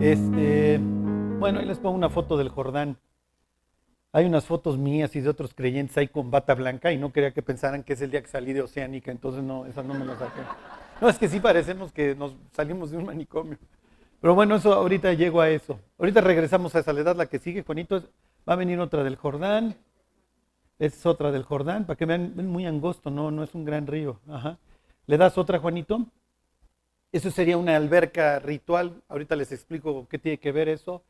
Este, bueno, ahí les pongo una foto del Jordán. Hay unas fotos mías y de otros creyentes ahí con bata blanca y no quería que pensaran que es el día que salí de Oceánica, entonces no, esas no me las saqué. No, es que sí parecemos que nos salimos de un manicomio. Pero bueno, eso ahorita llego a eso. Ahorita regresamos a esa edad, la que sigue, Juanito. Va a venir otra del Jordán. Es otra del Jordán, para que vean, es muy angosto, no, no es un gran río. Ajá. ¿Le das otra, Juanito? Eso sería una alberca ritual. Ahorita les explico qué tiene que ver eso.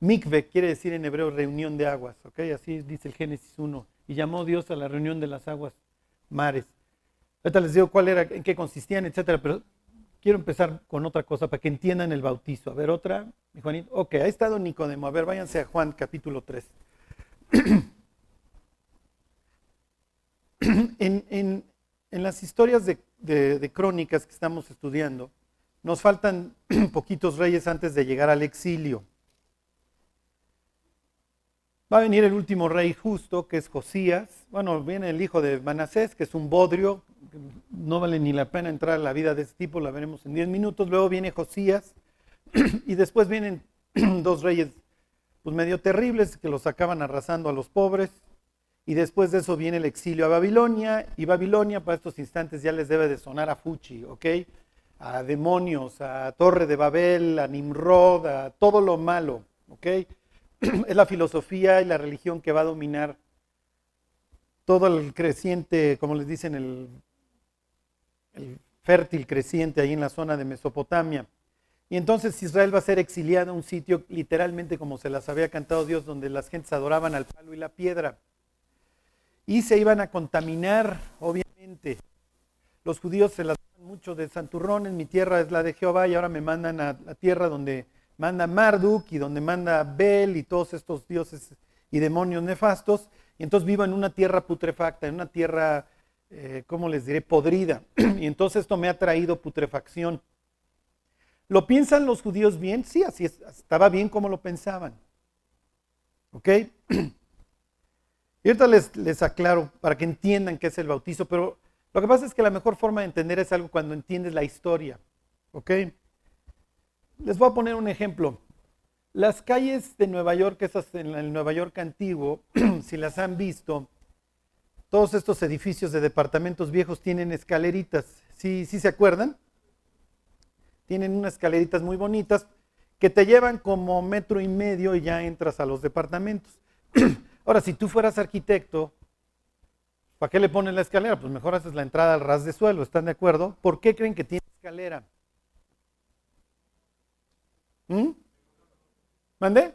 Mikve quiere decir en hebreo reunión de aguas, ¿ok? Así dice el Génesis 1. Y llamó Dios a la reunión de las aguas mares. Ahorita les digo cuál era, en qué consistían, etcétera, pero quiero empezar con otra cosa para que entiendan el bautizo. A ver, otra, mi Juanito. Ok, ha estado Nicodemo. A ver, váyanse a Juan capítulo 3. en, las historias de crónicas que estamos estudiando, nos faltan poquitos reyes antes de llegar al exilio. Va a venir el último rey justo, que es Josías. Bueno, viene el hijo de Manasés, que es un bodrio. No vale ni la pena entrar a la vida de este tipo, la veremos en 10 minutos. Luego viene Josías. Y después vienen dos reyes pues medio terribles que los acaban arrasando a los pobres. Y después de eso viene el exilio a Babilonia. Y Babilonia para estos instantes ya les debe de sonar a Fuchi, ¿ok? a demonios, a Torre de Babel, a Nimrod, a todo lo malo. ¿ok? Es la filosofía y la religión que va a dominar todo el creciente, como les dicen, el, el fértil creciente ahí en la zona de Mesopotamia. Y entonces Israel va a ser exiliado a un sitio literalmente como se las había cantado Dios, donde las gentes adoraban al palo y la piedra. Y se iban a contaminar, obviamente. Los judíos se las mucho de santurrones, mi tierra es la de Jehová y ahora me mandan a la tierra donde manda Marduk y donde manda Bel y todos estos dioses y demonios nefastos. Y entonces vivo en una tierra putrefacta, en una tierra, eh, ¿cómo les diré?, podrida. y entonces esto me ha traído putrefacción. ¿Lo piensan los judíos bien? Sí, así estaba bien como lo pensaban. ¿Ok? Y ahorita les, aclaro para que entiendan qué es el bautizo, pero lo que pasa es que la mejor forma de entender es algo cuando entiendes la historia. ¿Ok? Les voy a poner un ejemplo. Las calles de Nueva York, esas en el Nueva York antiguo, si las han visto, todos estos edificios de departamentos viejos tienen escaleritas. ¿Sí, sí se acuerdan? Tienen unas escaleritas muy bonitas que te llevan como metro y medio y ya entras a los departamentos. Ahora, si tú fueras arquitecto, ¿Para qué le ponen la escalera? Pues mejor haces la entrada al ras de suelo, ¿están de acuerdo? ¿Por qué creen que tiene escalera? ¿Mm? ¿Mande?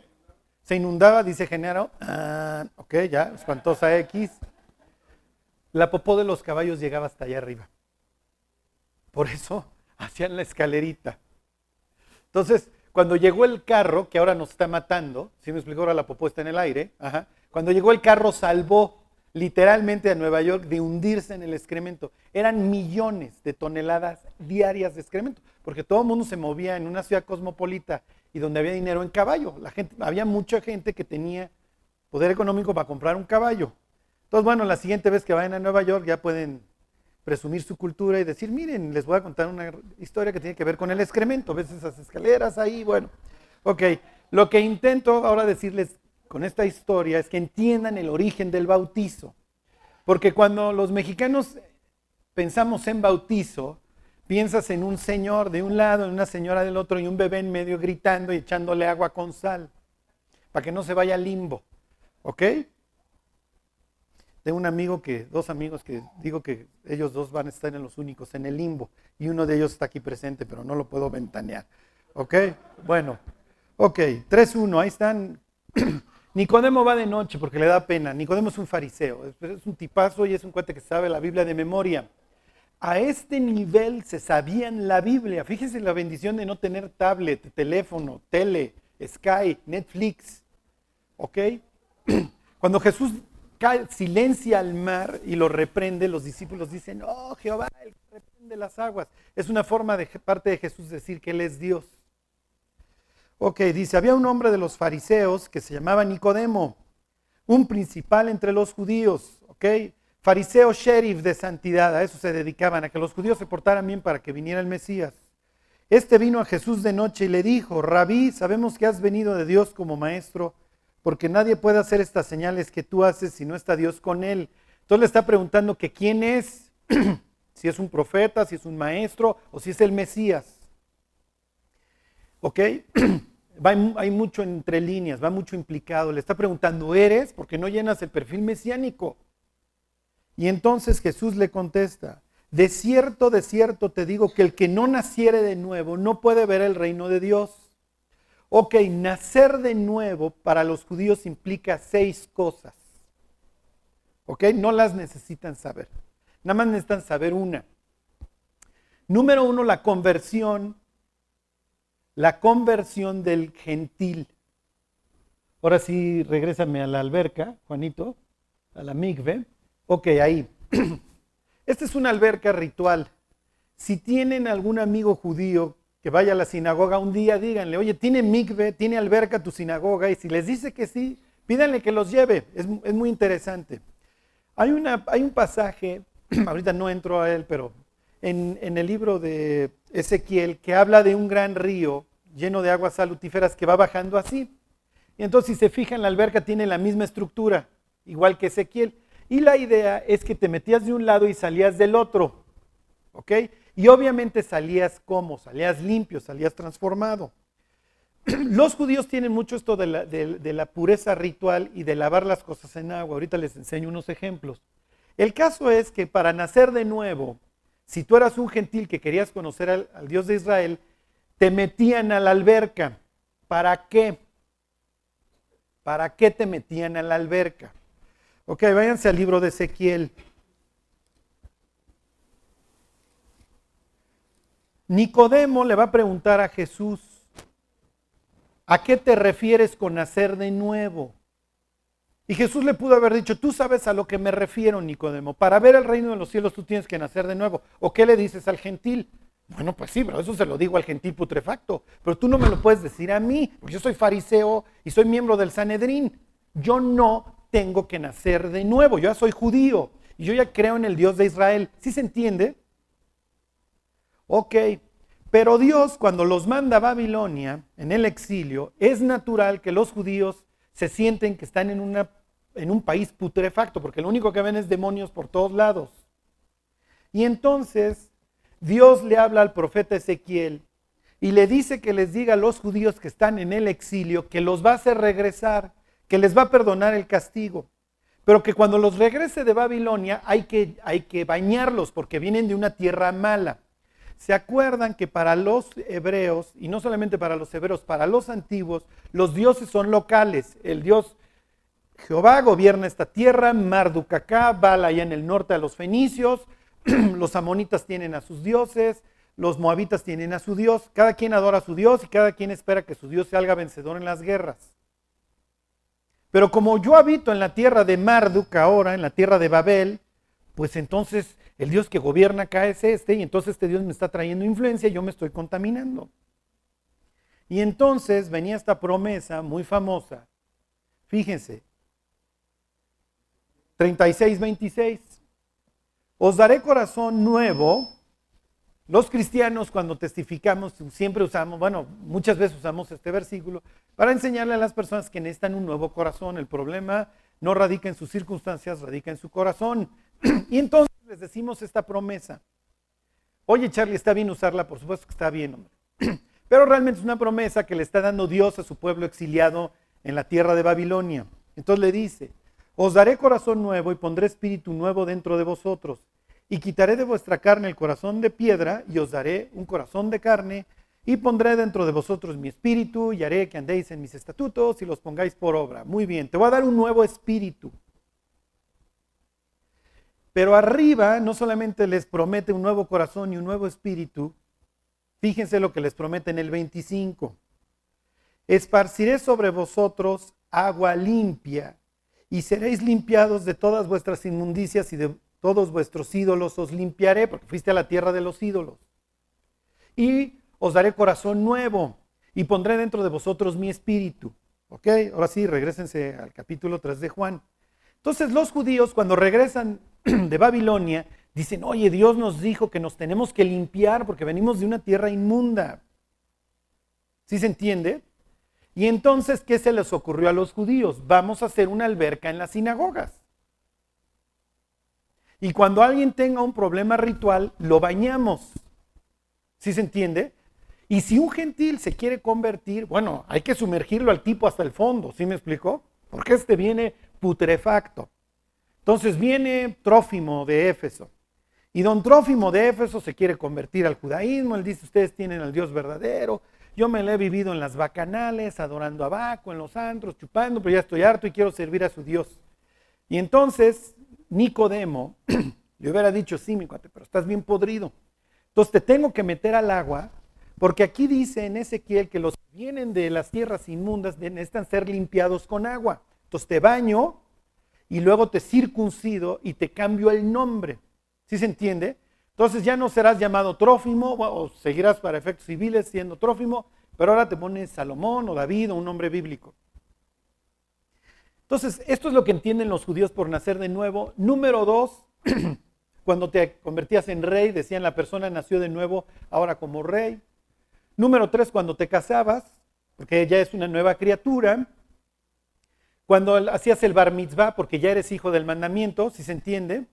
Se inundaba, dice Genaro. Ah, ok, ya, espantosa X. La popó de los caballos llegaba hasta allá arriba. Por eso hacían la escalerita. Entonces, cuando llegó el carro, que ahora nos está matando, si me explico, ahora la popó está en el aire, cuando llegó el carro salvó literalmente a Nueva York de hundirse en el excremento. Eran millones de toneladas diarias de excremento, porque todo el mundo se movía en una ciudad cosmopolita y donde había dinero en caballo. La gente, había mucha gente que tenía poder económico para comprar un caballo. Entonces, bueno, la siguiente vez que vayan a Nueva York ya pueden presumir su cultura y decir, miren, les voy a contar una historia que tiene que ver con el excremento. ¿Ves esas escaleras ahí? Bueno, ok. Lo que intento ahora decirles con esta historia es que entiendan el origen del bautizo. Porque cuando los mexicanos pensamos en bautizo, piensas en un señor de un lado, en una señora del otro y un bebé en medio gritando y echándole agua con sal, para que no se vaya limbo. ¿Ok? De un amigo que, dos amigos que digo que ellos dos van a estar en los únicos en el limbo y uno de ellos está aquí presente, pero no lo puedo ventanear. ¿Ok? Bueno, ok, 3-1, ahí están Nicodemo va de noche porque le da pena. Nicodemo es un fariseo, es un tipazo y es un cuate que sabe la Biblia de memoria. A este nivel se sabían la Biblia. Fíjense la bendición de no tener tablet, teléfono, tele, Sky, Netflix. ¿Ok? Cuando Jesús cae, silencia al mar y lo reprende, los discípulos dicen, oh Jehová, él reprende las aguas. Es una forma de parte de Jesús decir que Él es Dios. Ok, dice, había un hombre de los fariseos que se llamaba Nicodemo, un principal entre los judíos, ok, fariseos sheriff de santidad, a eso se dedicaban, a que los judíos se portaran bien para que viniera el Mesías. Este vino a Jesús de noche y le dijo, Rabí, sabemos que has venido de Dios como maestro, porque nadie puede hacer estas señales que tú haces si no está Dios con él. Entonces le está preguntando que quién es, si es un profeta, si es un maestro o si es el Mesías. ¿Ok? hay mucho entre líneas, va mucho implicado. Le está preguntando, ¿eres? Porque no llenas el perfil mesiánico. Y entonces Jesús le contesta, de cierto, de cierto te digo que el que no naciere de nuevo no puede ver el reino de Dios. Ok, nacer de nuevo para los judíos implica seis cosas. Ok, no las necesitan saber. Nada más necesitan saber una. Número uno, la conversión. La conversión del gentil. Ahora sí, regrésame a la alberca, Juanito, a la migve. Ok, ahí. Esta es una alberca ritual. Si tienen algún amigo judío que vaya a la sinagoga un día, díganle, oye, ¿tiene migbe, tiene alberca tu sinagoga? Y si les dice que sí, pídanle que los lleve. Es, muy interesante. Hay, una, hay, un pasaje, ahorita no entro a él, pero en, en el libro de Ezequiel, que habla de un gran río lleno de aguas salutíferas que va bajando así. Y entonces, si se fijan, la alberca tiene la misma estructura, igual que Ezequiel. Y la idea es que te metías de un lado y salías del otro. ¿Ok? Y obviamente salías como, salías limpio, salías transformado. Los judíos tienen mucho esto de la, de la, pureza ritual y de lavar las cosas en agua. Ahorita les enseño unos ejemplos. El caso es que para nacer de nuevo, si tú eras un gentil que querías conocer al, Dios de Israel, te metían a la alberca. ¿Para qué? ¿Para qué te metían a la alberca? Ok, váyanse al libro de Ezequiel. Nicodemo le va a preguntar a Jesús, ¿a qué te refieres con nacer de nuevo? Y Jesús le pudo haber dicho, tú sabes a lo que me refiero, Nicodemo. Para ver el reino de los cielos tú tienes que nacer de nuevo. ¿O qué le dices al gentil? Bueno, pues sí, pero eso se lo digo al gentil putrefacto. Pero tú no me lo puedes decir a mí, porque yo soy fariseo y soy miembro del Sanedrín. Yo no tengo que nacer de nuevo. Yo ya soy judío y yo ya creo en el Dios de Israel. ¿Sí se entiende? Ok, pero Dios cuando los manda a Babilonia en el exilio, es natural que los judíos se sienten que están en, una, en un país putrefacto, porque lo único que ven es demonios por todos lados. Y entonces Dios le habla al profeta Ezequiel y le dice que les diga a los judíos que están en el exilio que los va a hacer regresar que les va a perdonar el castigo, pero que cuando los regrese de Babilonia hay que, hay que bañarlos porque vienen de una tierra mala. ¿Se acuerdan que para los hebreos, y no solamente para los hebreos, para los antiguos, los dioses son locales? El dios Jehová gobierna esta tierra, Marducacá, Bala allá en el norte a los fenicios, los amonitas tienen a sus dioses, los moabitas tienen a su dios, cada quien adora a su dios y cada quien espera que su dios salga vencedor en las guerras. Pero como yo habito en la tierra de Marduk ahora, en la tierra de Babel, pues entonces el Dios que gobierna acá es este, y entonces este Dios me está trayendo influencia y yo me estoy contaminando. Y entonces venía esta promesa muy famosa. Fíjense, 36, 26. Os daré corazón nuevo los cristianos cuando testificamos siempre usamos, bueno, muchas veces usamos este versículo para enseñarle a las personas que necesitan un nuevo corazón. El problema no radica en sus circunstancias, radica en su corazón. Y entonces les decimos esta promesa. Oye, Charlie, está bien usarla, por supuesto que está bien, hombre. Pero realmente es una promesa que le está dando Dios a su pueblo exiliado en la tierra de Babilonia. Entonces le dice, os daré corazón nuevo y pondré espíritu nuevo dentro de vosotros y quitaré de vuestra carne el corazón de piedra y os daré un corazón de carne y pondré dentro de vosotros mi espíritu y haré que andéis en mis estatutos y los pongáis por obra. Muy bien, te voy a dar un nuevo espíritu. Pero arriba no solamente les promete un nuevo corazón y un nuevo espíritu, fíjense lo que les promete en el 25. Esparciré sobre vosotros agua limpia y seréis limpiados de todas vuestras inmundicias y de todos vuestros ídolos os limpiaré, porque fuiste a la tierra de los ídolos. Y os daré corazón nuevo y pondré dentro de vosotros mi espíritu. ¿Ok? Ahora sí, regresense al capítulo 3 de Juan. Entonces los judíos cuando regresan de Babilonia dicen, oye, Dios nos dijo que nos tenemos que limpiar porque venimos de una tierra inmunda. ¿Sí se entiende? Y entonces, ¿qué se les ocurrió a los judíos? Vamos a hacer una alberca en las sinagogas. Y cuando alguien tenga un problema ritual, lo bañamos. ¿Sí se entiende? Y si un gentil se quiere convertir, bueno, hay que sumergirlo al tipo hasta el fondo, ¿sí me explicó? Porque este viene putrefacto. Entonces viene Trófimo de Éfeso. Y don Trófimo de Éfeso se quiere convertir al judaísmo. Él dice, ustedes tienen al Dios verdadero. Yo me lo he vivido en las bacanales, adorando a Baco, en los antros, chupando, pero ya estoy harto y quiero servir a su Dios. Y entonces Nicodemo le hubiera dicho, sí, mi cuate, pero estás bien podrido. Entonces te tengo que meter al agua, porque aquí dice en Ezequiel que los que vienen de las tierras inmundas necesitan ser limpiados con agua. Entonces te baño y luego te circuncido y te cambio el nombre. ¿Sí se entiende? Entonces ya no serás llamado Trófimo o seguirás para efectos civiles siendo Trófimo, pero ahora te pones Salomón o David o un nombre bíblico. Entonces, esto es lo que entienden los judíos por nacer de nuevo. Número dos, cuando te convertías en rey, decían la persona nació de nuevo ahora como rey. Número tres, cuando te casabas, porque ya es una nueva criatura. Cuando hacías el bar mitzvah, porque ya eres hijo del mandamiento, si se entiende.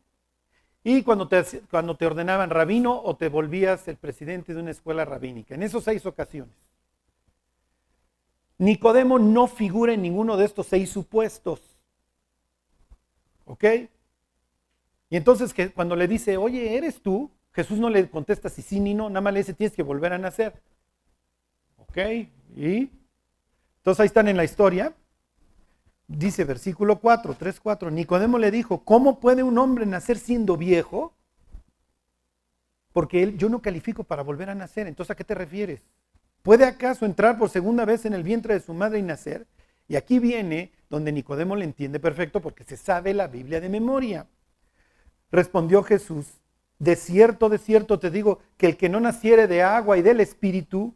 Y cuando te, cuando te ordenaban rabino o te volvías el presidente de una escuela rabínica. En esas seis ocasiones. Nicodemo no figura en ninguno de estos seis supuestos. ¿Ok? Y entonces que cuando le dice, oye, ¿eres tú? Jesús no le contesta si sí ni no, nada más le dice, tienes que volver a nacer. ¿Ok? Y entonces ahí están en la historia. Dice versículo 4, 3, 4, Nicodemo le dijo, ¿cómo puede un hombre nacer siendo viejo? Porque él, yo no califico para volver a nacer. Entonces, ¿a qué te refieres? ¿Puede acaso entrar por segunda vez en el vientre de su madre y nacer? Y aquí viene donde Nicodemo le entiende perfecto porque se sabe la Biblia de memoria. Respondió Jesús, de cierto, de cierto te digo que el que no naciere de agua y del Espíritu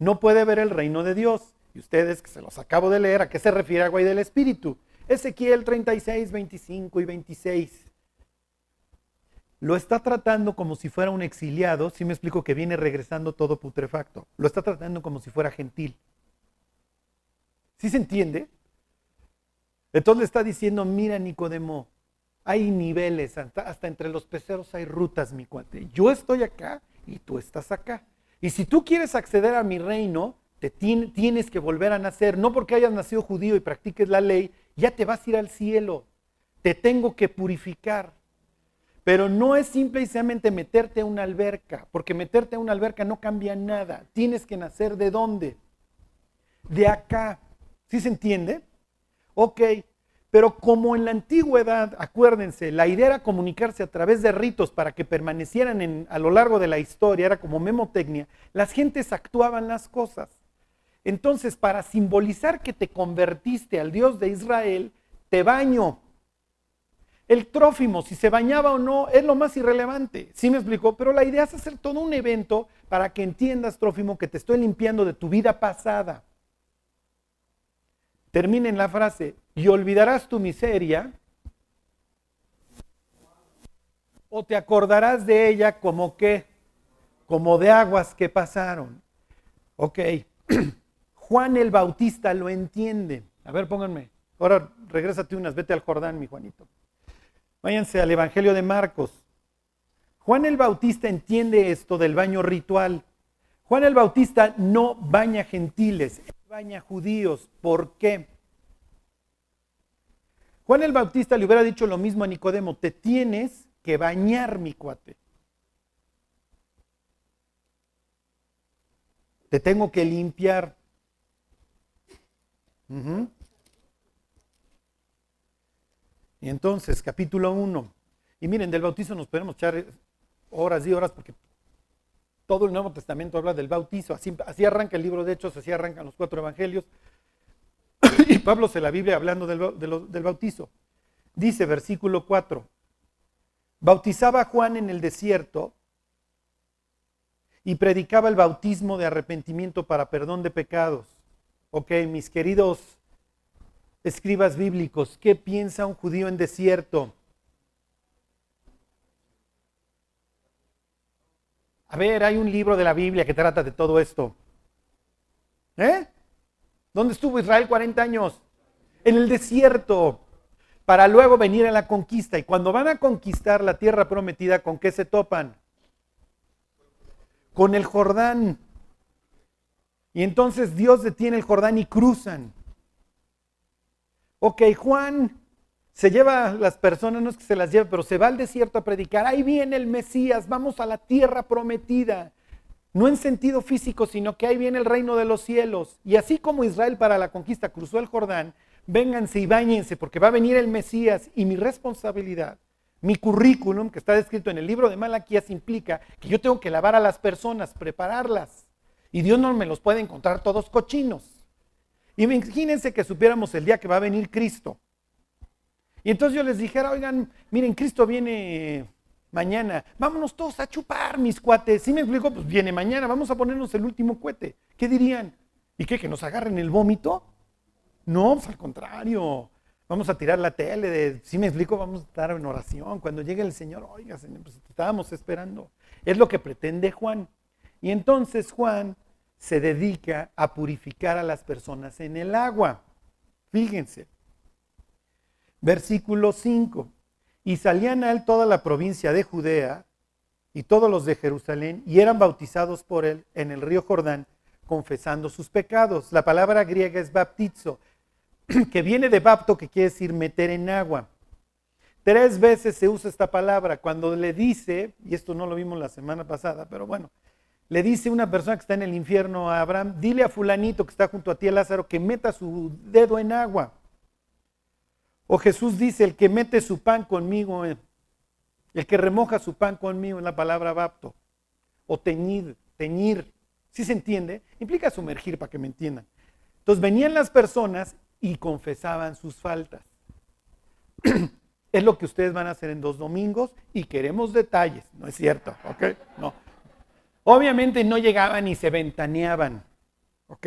no puede ver el reino de Dios. Y ustedes, que se los acabo de leer, ¿a qué se refiere agua y del Espíritu? Ezequiel 36, 25 y 26 lo está tratando como si fuera un exiliado, si me explico que viene regresando todo putrefacto, lo está tratando como si fuera gentil. ¿Sí se entiende? Entonces le está diciendo, mira Nicodemo, hay niveles, hasta, entre los peceros hay rutas, mi cuate. Yo estoy acá y tú estás acá. Y si tú quieres acceder a mi reino, te tienes que volver a nacer, no porque hayas nacido judío y practiques la ley, ya te vas a ir al cielo. Te tengo que purificar. Pero no es simplemente meterte a una alberca, porque meterte a una alberca no cambia nada. Tienes que nacer de dónde? De acá. ¿Sí se entiende? Ok, pero como en la antigüedad, acuérdense, la idea era comunicarse a través de ritos para que permanecieran a lo largo de la historia, era como memotecnia, las gentes actuaban las cosas. Entonces, para simbolizar que te convertiste al Dios de Israel, te baño, el trófimo, si se bañaba o no, es lo más irrelevante. Sí me explicó, pero la idea es hacer todo un evento para que entiendas, trófimo, que te estoy limpiando de tu vida pasada. Terminen la frase, y olvidarás tu miseria, o te acordarás de ella como que, como de aguas que pasaron. Ok, Juan el Bautista lo entiende. A ver, pónganme. Ahora regrésate unas, vete al Jordán, mi Juanito. Váyanse al Evangelio de Marcos. Juan el Bautista entiende esto del baño ritual. Juan el Bautista no baña gentiles, baña judíos. ¿Por qué? Juan el Bautista le hubiera dicho lo mismo a Nicodemo, te tienes que bañar, mi cuate. Te tengo que limpiar. Y entonces, capítulo 1. Y miren, del bautizo nos podemos echar horas y horas porque todo el Nuevo Testamento habla del bautizo. Así, arranca el libro de Hechos, así arrancan los cuatro evangelios. y Pablo se la Biblia hablando del, del bautizo. Dice, versículo 4. Bautizaba a Juan en el desierto y predicaba el bautismo de arrepentimiento para perdón de pecados. Ok, mis queridos escribas bíblicos, ¿qué piensa un judío en desierto? A ver, hay un libro de la Biblia que trata de todo esto. ¿Eh? ¿Dónde estuvo Israel 40 años? En el desierto, para luego venir a la conquista. Y cuando van a conquistar la tierra prometida, ¿con qué se topan? Con el Jordán. Y entonces Dios detiene el Jordán y cruzan. Ok, Juan se lleva a las personas, no es que se las lleve, pero se va al desierto a predicar. Ahí viene el Mesías, vamos a la tierra prometida. No en sentido físico, sino que ahí viene el reino de los cielos. Y así como Israel para la conquista cruzó el Jordán, vénganse y bañense porque va a venir el Mesías y mi responsabilidad, mi currículum que está descrito en el libro de Malaquías implica que yo tengo que lavar a las personas, prepararlas. Y Dios no me los puede encontrar todos cochinos. Imagínense que supiéramos el día que va a venir Cristo. Y entonces yo les dijera, oigan, miren, Cristo viene mañana, vámonos todos a chupar, mis cuates. Si me explico, pues viene mañana, vamos a ponernos el último cohete. ¿Qué dirían? ¿Y qué? ¿Que nos agarren el vómito? No, pues al contrario. Vamos a tirar la tele, de, si me explico, vamos a estar en oración. Cuando llegue el Señor, oiga, Señor, pues estábamos esperando. Es lo que pretende Juan. Y entonces Juan se dedica a purificar a las personas en el agua. Fíjense. Versículo 5. Y salían a él toda la provincia de Judea y todos los de Jerusalén y eran bautizados por él en el río Jordán, confesando sus pecados. La palabra griega es baptizo, que viene de bapto, que quiere decir meter en agua. Tres veces se usa esta palabra cuando le dice, y esto no lo vimos la semana pasada, pero bueno, le dice una persona que está en el infierno a Abraham, dile a fulanito que está junto a ti, Lázaro, que meta su dedo en agua. O Jesús dice, el que mete su pan conmigo, eh, el que remoja su pan conmigo en la palabra bapto. O teñir, teñir. ¿Sí se entiende? Implica sumergir para que me entiendan. Entonces venían las personas y confesaban sus faltas. es lo que ustedes van a hacer en dos domingos y queremos detalles, ¿no es cierto? ¿Ok? No. Obviamente no llegaban y se ventaneaban, ¿ok?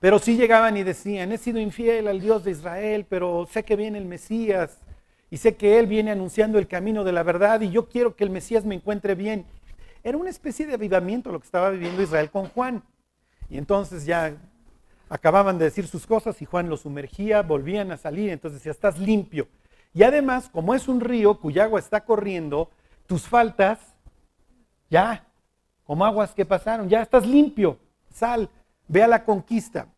Pero sí llegaban y decían, he sido infiel al Dios de Israel, pero sé que viene el Mesías y sé que Él viene anunciando el camino de la verdad y yo quiero que el Mesías me encuentre bien. Era una especie de avivamiento lo que estaba viviendo Israel con Juan. Y entonces ya acababan de decir sus cosas y Juan los sumergía, volvían a salir, entonces decía, estás limpio. Y además, como es un río cuya agua está corriendo, tus faltas ya, como aguas que pasaron, ya estás limpio, sal, ve a la conquista.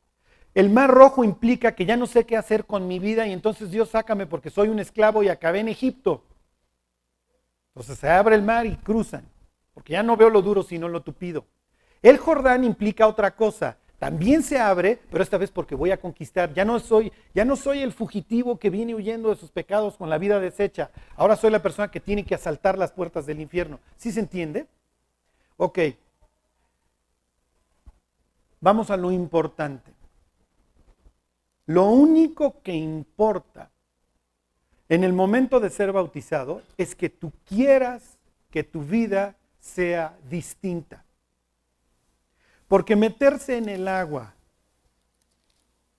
El mar rojo implica que ya no sé qué hacer con mi vida y entonces Dios sácame porque soy un esclavo y acabé en Egipto. Entonces se abre el mar y cruzan, porque ya no veo lo duro sino lo tupido. El Jordán implica otra cosa, también se abre, pero esta vez porque voy a conquistar. Ya no soy, ya no soy el fugitivo que viene huyendo de sus pecados con la vida deshecha. Ahora soy la persona que tiene que asaltar las puertas del infierno. ¿Sí se entiende? Ok. Vamos a lo importante. Lo único que importa en el momento de ser bautizado es que tú quieras que tu vida sea distinta. Porque meterse en el agua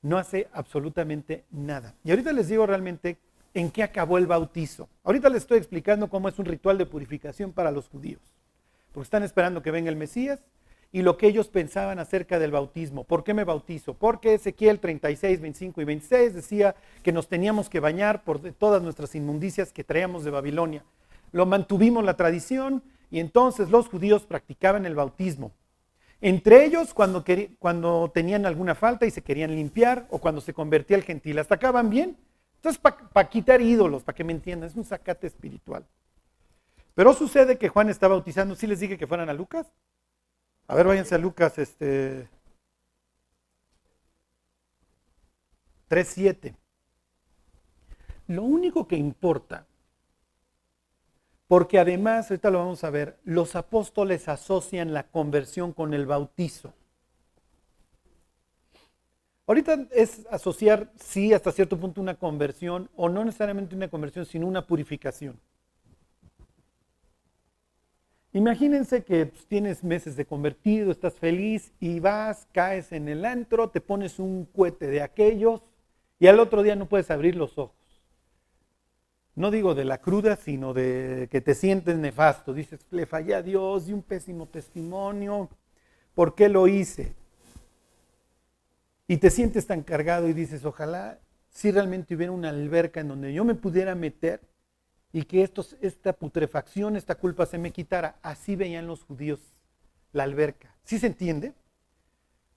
no hace absolutamente nada. Y ahorita les digo realmente en qué acabó el bautizo. Ahorita les estoy explicando cómo es un ritual de purificación para los judíos porque están esperando que venga el Mesías y lo que ellos pensaban acerca del bautismo. ¿Por qué me bautizo? Porque Ezequiel 36, 25 y 26 decía que nos teníamos que bañar por todas nuestras inmundicias que traíamos de Babilonia. Lo mantuvimos la tradición y entonces los judíos practicaban el bautismo. Entre ellos cuando, cuando tenían alguna falta y se querían limpiar o cuando se convertía el gentil. ¿Hasta acá van bien? Entonces, para quitar ídolos, para que me entiendan, es un sacate espiritual. Pero sucede que Juan está bautizando. ¿Sí les dije que fueran a Lucas? A ver, váyanse a Lucas este 3.7. Lo único que importa, porque además, ahorita lo vamos a ver, los apóstoles asocian la conversión con el bautizo. Ahorita es asociar, sí, hasta cierto punto una conversión, o no necesariamente una conversión, sino una purificación. Imagínense que pues, tienes meses de convertido, estás feliz y vas, caes en el antro, te pones un cohete de aquellos Y al otro día no puedes abrir los ojos. No digo de la cruda, sino de que te sientes nefasto. Dices, le fallé a Dios, di un pésimo testimonio. ¿Por qué lo hice? Y te sientes tan cargado y dices, ojalá si realmente hubiera una alberca en donde yo me pudiera meter y que esta putrefacción, esta culpa se me quitara. Así veían los judíos la alberca. ¿Sí se entiende?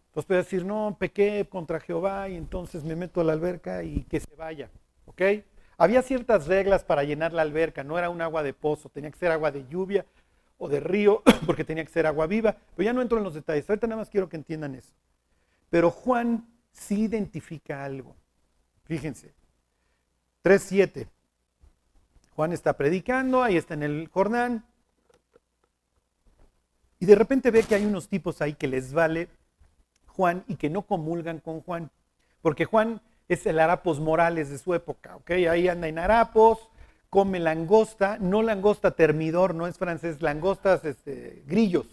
Entonces puedes decir, no, pequé contra Jehová y entonces me meto a la alberca y que se vaya. ¿Ok? Había ciertas reglas para llenar la alberca, no era un agua de pozo, tenía que ser agua de lluvia o de río, porque tenía que ser agua viva. Pero ya no entro en los detalles, ahorita nada más quiero que entiendan eso. Pero Juan sí identifica algo. Fíjense, 3.7. Juan está predicando, ahí está en el Jordán. Y de repente ve que hay unos tipos ahí que les vale Juan y que no comulgan con Juan. Porque Juan es el Harapos Morales de su época, ¿ok? Ahí anda en Harapos, come langosta, no langosta termidor, no es francés, langostas este, grillos.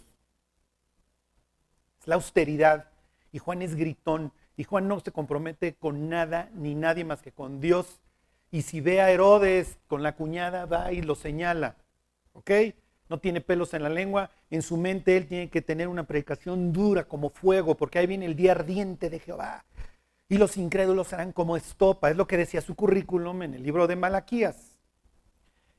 Es la austeridad. Y Juan es gritón. Y Juan no se compromete con nada ni nadie más que con Dios y si ve a Herodes con la cuñada, va y lo señala. ¿Ok? No tiene pelos en la lengua. En su mente él tiene que tener una predicación dura como fuego, porque ahí viene el día ardiente de Jehová. Y los incrédulos serán como estopa. Es lo que decía su currículum en el libro de Malaquías.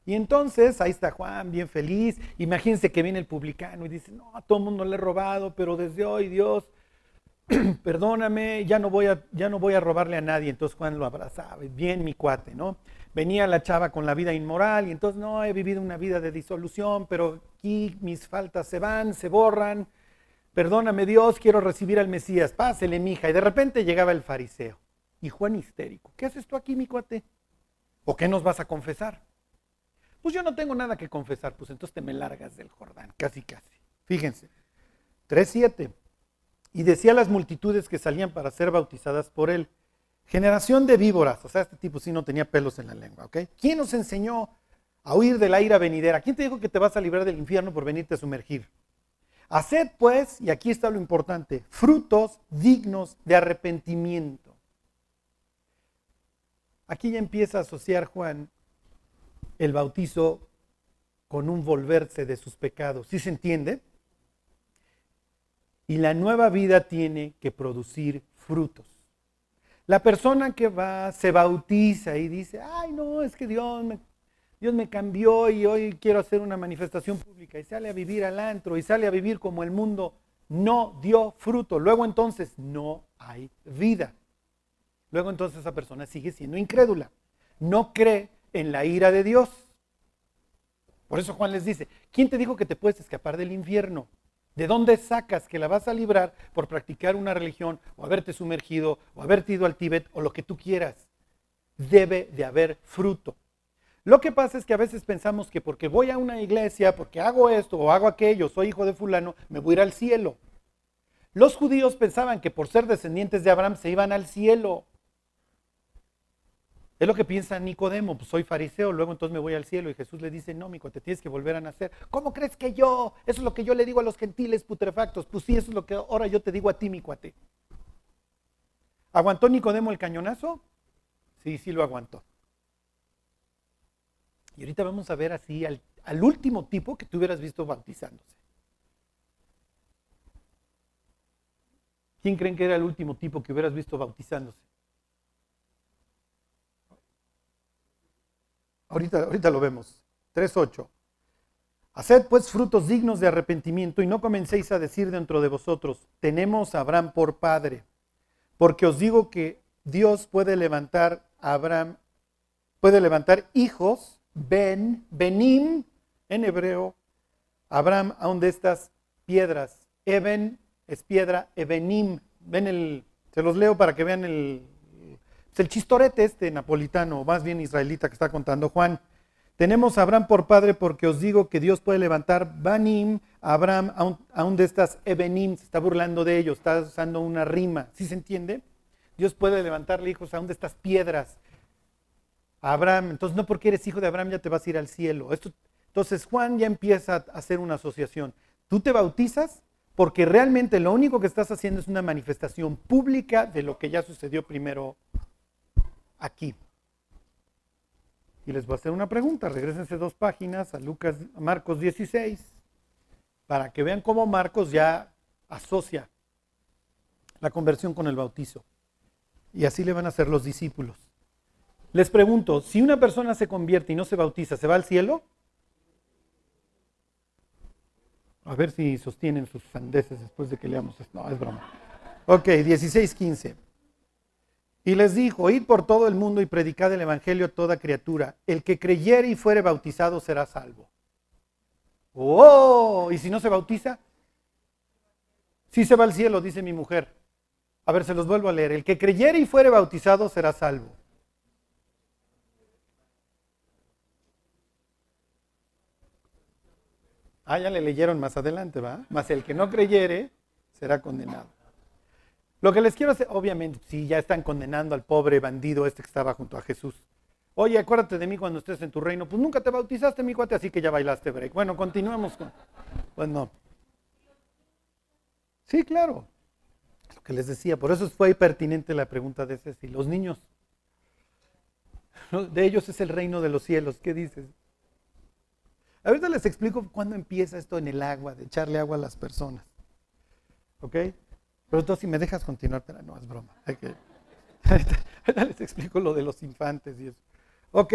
Y entonces ahí está Juan, bien feliz. Imagínense que viene el publicano y dice, no, a todo el mundo le he robado, pero desde hoy Dios perdóname, ya no, voy a, ya no voy a robarle a nadie. Entonces Juan lo abrazaba, bien mi cuate, ¿no? Venía la chava con la vida inmoral y entonces no, he vivido una vida de disolución, pero aquí mis faltas se van, se borran. Perdóname Dios, quiero recibir al Mesías, pásele mija. Y de repente llegaba el fariseo y Juan histérico, ¿qué haces tú aquí mi cuate? ¿O qué nos vas a confesar? Pues yo no tengo nada que confesar, pues entonces te me largas del Jordán, casi casi. Fíjense, 3.7. Y decía a las multitudes que salían para ser bautizadas por él, generación de víboras, o sea, este tipo sí no tenía pelos en la lengua, ¿ok? ¿Quién nos enseñó a huir de la ira venidera? ¿Quién te dijo que te vas a librar del infierno por venirte a sumergir? Haced pues, y aquí está lo importante, frutos dignos de arrepentimiento. Aquí ya empieza a asociar Juan el bautizo con un volverse de sus pecados. ¿Sí se entiende? Y la nueva vida tiene que producir frutos. La persona que va, se bautiza y dice, ay no, es que Dios me, Dios me cambió y hoy quiero hacer una manifestación pública y sale a vivir al antro y sale a vivir como el mundo, no dio fruto. Luego entonces no hay vida. Luego entonces esa persona sigue siendo incrédula. No cree en la ira de Dios. Por eso Juan les dice, ¿quién te dijo que te puedes escapar del infierno? ¿De dónde sacas que la vas a librar por practicar una religión o haberte sumergido o haberte ido al Tíbet o lo que tú quieras? Debe de haber fruto. Lo que pasa es que a veces pensamos que porque voy a una iglesia, porque hago esto o hago aquello, soy hijo de fulano, me voy a ir al cielo. Los judíos pensaban que por ser descendientes de Abraham se iban al cielo. Es lo que piensa Nicodemo, pues soy fariseo, luego entonces me voy al cielo y Jesús le dice, no, mi te tienes que volver a nacer. ¿Cómo crees que yo? Eso es lo que yo le digo a los gentiles putrefactos. Pues sí, eso es lo que ahora yo te digo a ti, mi cuate. ¿Aguantó Nicodemo el cañonazo? Sí, sí lo aguantó. Y ahorita vamos a ver así al, al último tipo que tú hubieras visto bautizándose. ¿Quién creen que era el último tipo que hubieras visto bautizándose? Ahorita, ahorita lo vemos. 3.8. Haced pues frutos dignos de arrepentimiento y no comencéis a decir dentro de vosotros, tenemos a Abraham por padre, porque os digo que Dios puede levantar a Abraham, puede levantar hijos, ben, benim, en hebreo, Abraham aún de estas piedras. Eben es piedra, ebenim. Ven el, se los leo para que vean el, el chistorete este napolitano, o más bien israelita que está contando Juan. Tenemos a Abraham por padre porque os digo que Dios puede levantar Banim, Abraham, aún, de estas Ebenim, se está burlando de ellos, está usando una rima, ¿sí se entiende? Dios puede levantarle hijos aún de estas piedras. Abraham, entonces no porque eres hijo de Abraham ya te vas a ir al cielo. Esto, entonces Juan ya empieza a hacer una asociación. Tú te bautizas porque realmente lo único que estás haciendo es una manifestación pública de lo que ya sucedió primero aquí. Y les voy a hacer una pregunta. Regrésense dos páginas a Lucas, Marcos 16, para que vean cómo Marcos ya asocia la conversión con el bautizo. Y así le van a hacer los discípulos. Les pregunto, si una persona se convierte y no se bautiza, ¿se va al cielo? A ver si sostienen sus sandeces después de que leamos esto. No, es broma. Ok, 16, 15. Y les dijo, id por todo el mundo y predicad el Evangelio a toda criatura. El que creyere y fuere bautizado será salvo. ¡Oh! ¿Y si no se bautiza? Sí se va al cielo, dice mi mujer. A ver, se los vuelvo a leer. El que creyere y fuere bautizado será salvo. Ah, ya le leyeron más adelante, ¿va? Mas el que no creyere será condenado. Lo que les quiero hacer, obviamente, si ya están condenando al pobre bandido este que estaba junto a Jesús. Oye, acuérdate de mí cuando estés en tu reino. Pues nunca te bautizaste, mi cuate, así que ya bailaste break. Bueno, continuamos con. Pues no. Sí, claro. Lo que les decía, por eso fue pertinente la pregunta de Ceci. Los niños, de ellos es el reino de los cielos. ¿Qué dices? Ahorita les explico cuándo empieza esto en el agua, de echarle agua a las personas. ¿Ok? Pero tú si me dejas continuar, pero no, es broma. ahorita les explico lo de los infantes y eso. Ok.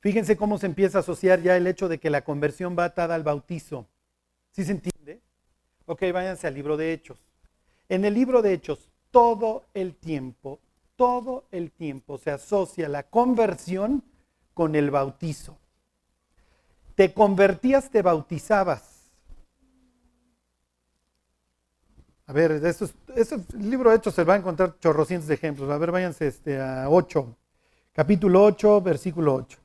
Fíjense cómo se empieza a asociar ya el hecho de que la conversión va atada al bautizo. ¿Sí se entiende? Ok, váyanse al libro de Hechos. En el libro de Hechos, todo el tiempo, todo el tiempo se asocia la conversión con el bautizo te convertías, te bautizabas. A ver, eso, el libro de Hechos se va a encontrar chorrocientos de ejemplos. A ver, váyanse este, a 8, capítulo 8, versículo 8.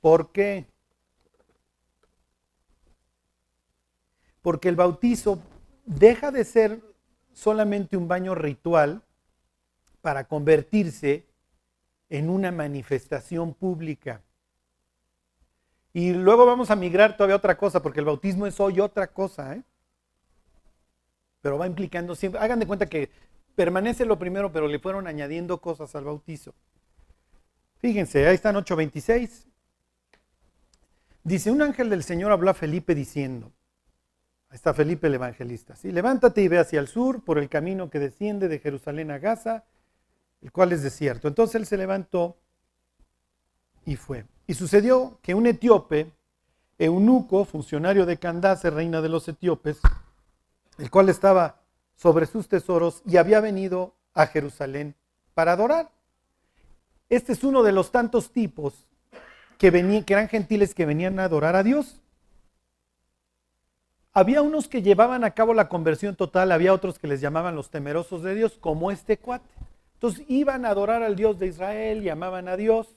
¿Por qué? Porque el bautizo deja de ser solamente un baño ritual para convertirse en una manifestación pública. Y luego vamos a migrar todavía a otra cosa, porque el bautismo es hoy otra cosa, ¿eh? Pero va implicando siempre. Hagan de cuenta que permanece lo primero, pero le fueron añadiendo cosas al bautizo. Fíjense, ahí están 8.26. Dice, un ángel del Señor habló a Felipe diciendo, ahí está Felipe el evangelista, ¿sí? levántate y ve hacia el sur por el camino que desciende de Jerusalén a Gaza el cual es desierto. Entonces él se levantó y fue. Y sucedió que un etíope, eunuco, funcionario de Candace, reina de los etíopes, el cual estaba sobre sus tesoros y había venido a Jerusalén para adorar. Este es uno de los tantos tipos que, venían, que eran gentiles que venían a adorar a Dios. Había unos que llevaban a cabo la conversión total, había otros que les llamaban los temerosos de Dios, como este cuate. Entonces iban a adorar al Dios de Israel y amaban a Dios.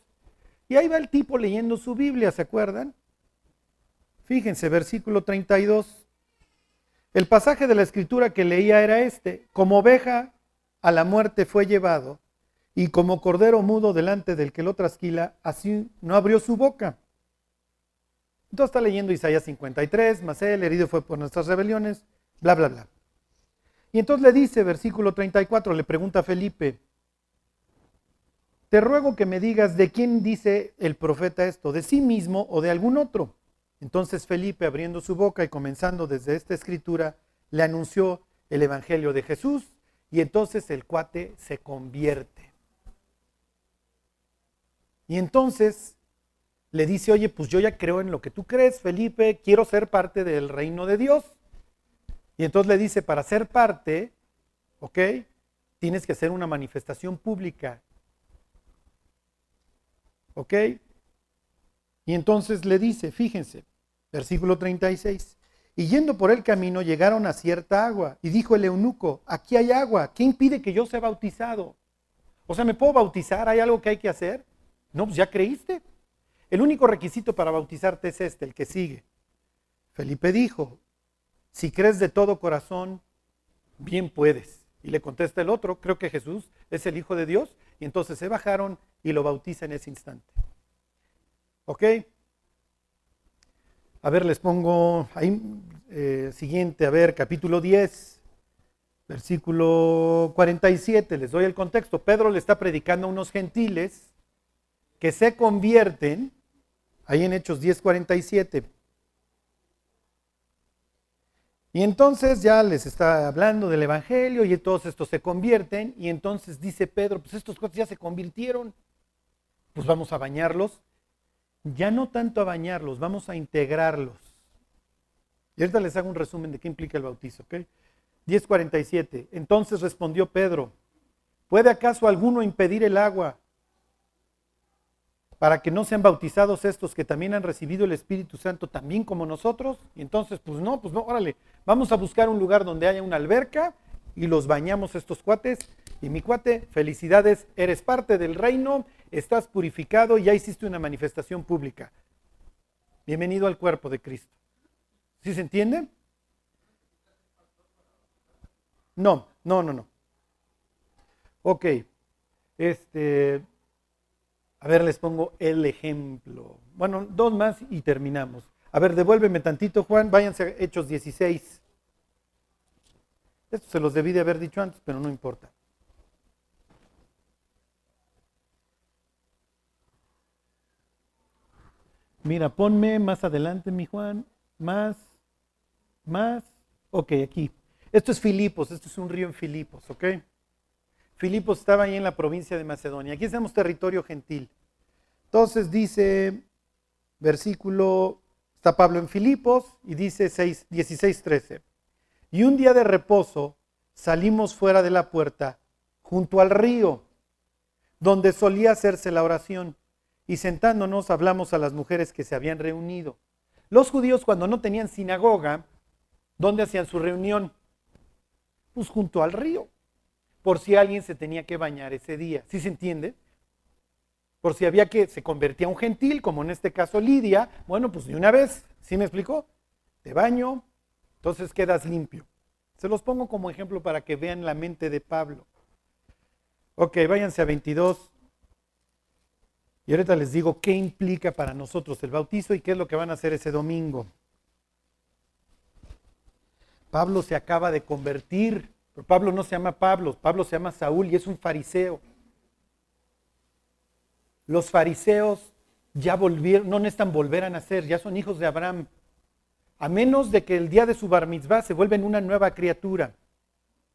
Y ahí va el tipo leyendo su Biblia, ¿se acuerdan? Fíjense, versículo 32. El pasaje de la escritura que leía era este. Como oveja a la muerte fue llevado, y como cordero mudo delante del que lo trasquila, así no abrió su boca. Entonces está leyendo Isaías 53, mas él herido fue por nuestras rebeliones, bla, bla, bla. Y entonces le dice, versículo 34, le pregunta a Felipe, te ruego que me digas de quién dice el profeta esto, de sí mismo o de algún otro. Entonces Felipe, abriendo su boca y comenzando desde esta escritura, le anunció el Evangelio de Jesús y entonces el cuate se convierte. Y entonces le dice, oye, pues yo ya creo en lo que tú crees, Felipe, quiero ser parte del reino de Dios. Y entonces le dice, para ser parte, ¿ok? Tienes que hacer una manifestación pública ¿Ok? Y entonces le dice, fíjense, versículo 36, y yendo por el camino llegaron a cierta agua, y dijo el eunuco, aquí hay agua, ¿qué impide que yo sea bautizado? O sea, ¿me puedo bautizar? ¿Hay algo que hay que hacer? No, pues ya creíste. El único requisito para bautizarte es este, el que sigue. Felipe dijo, si crees de todo corazón, bien puedes. Y le contesta el otro, creo que Jesús es el Hijo de Dios. Y entonces se bajaron y lo bautiza en ese instante. ¿Ok? A ver, les pongo ahí, eh, siguiente, a ver, capítulo 10, Versículo 47, les doy el contexto. Pedro le está predicando a unos gentiles que se convierten, ahí en Hechos 10:47. Y entonces ya les está hablando del Evangelio y todos estos se convierten y entonces dice Pedro, pues estos cosas ya se convirtieron, pues vamos a bañarlos. Ya no tanto a bañarlos, vamos a integrarlos. Y ahorita les hago un resumen de qué implica el bautizo, ¿ok? 10.47. Entonces respondió Pedro, ¿puede acaso alguno impedir el agua para que no sean bautizados estos que también han recibido el Espíritu Santo también como nosotros? Y entonces, pues no, pues no, órale, vamos a buscar un lugar donde haya una alberca y los bañamos estos cuates. Y mi cuate, felicidades, eres parte del reino, estás purificado y ya hiciste una manifestación pública. Bienvenido al cuerpo de Cristo. ¿Sí se entiende? No, no, no, no. Ok. Este, a ver, les pongo el ejemplo. Bueno, dos más y terminamos. A ver, devuélveme tantito, Juan. Váyanse a Hechos 16. Esto se los debí de haber dicho antes, pero no importa. Mira, ponme más adelante, mi Juan. Más, más. Ok, aquí. Esto es Filipos, esto es un río en Filipos, ¿ok? Filipos estaba ahí en la provincia de Macedonia. Aquí estamos territorio gentil. Entonces dice, versículo, está Pablo en Filipos y dice 6, 16, 13. Y un día de reposo salimos fuera de la puerta, junto al río, donde solía hacerse la oración, y sentándonos hablamos a las mujeres que se habían reunido. Los judíos cuando no tenían sinagoga, ¿dónde hacían su reunión? Pues junto al río por si alguien se tenía que bañar ese día. ¿Sí se entiende? Por si había que, se convertía un gentil, como en este caso Lidia, bueno, pues de una vez, ¿sí me explicó? Te baño, entonces quedas limpio. Se los pongo como ejemplo para que vean la mente de Pablo. Ok, váyanse a 22. Y ahorita les digo qué implica para nosotros el bautizo y qué es lo que van a hacer ese domingo. Pablo se acaba de convertir Pablo no se llama Pablo, Pablo se llama Saúl y es un fariseo. Los fariseos ya volvieron, no necesitan volver a nacer, ya son hijos de Abraham. A menos de que el día de su bar mitzvah se vuelven una nueva criatura.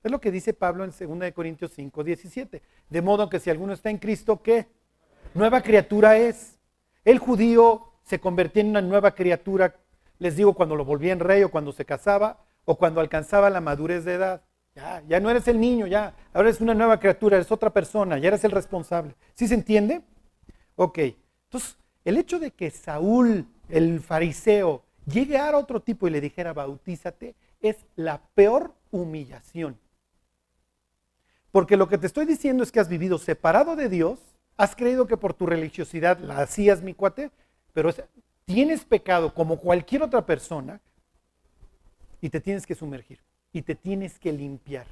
Es lo que dice Pablo en 2 Corintios 5, 17. De modo que si alguno está en Cristo, ¿qué? Nueva criatura es. El judío se convertía en una nueva criatura, les digo, cuando lo volvía en rey o cuando se casaba o cuando alcanzaba la madurez de edad. Ya, ya no eres el niño, ya. Ahora eres una nueva criatura, eres otra persona, ya eres el responsable. ¿Sí se entiende? Ok. Entonces, el hecho de que Saúl, el fariseo, llegue a otro tipo y le dijera bautízate, es la peor humillación. Porque lo que te estoy diciendo es que has vivido separado de Dios, has creído que por tu religiosidad la hacías, mi cuate, pero tienes pecado como cualquier otra persona y te tienes que sumergir y te tienes que limpiar.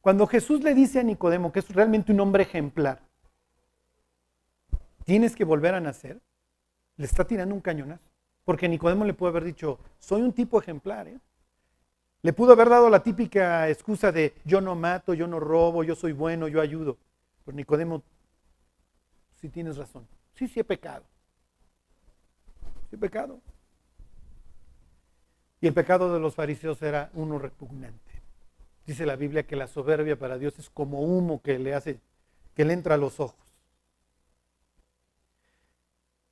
Cuando Jesús le dice a Nicodemo, que es realmente un hombre ejemplar, tienes que volver a nacer, le está tirando un cañonazo. Porque Nicodemo le puede haber dicho, soy un tipo ejemplar. ¿eh? Le pudo haber dado la típica excusa de yo no mato, yo no robo, yo soy bueno, yo ayudo. Pero Nicodemo, sí tienes razón. Sí, sí he pecado. Sí he pecado. Y el pecado de los fariseos era uno repugnante. Dice la Biblia que la soberbia para Dios es como humo que le hace, que le entra a los ojos.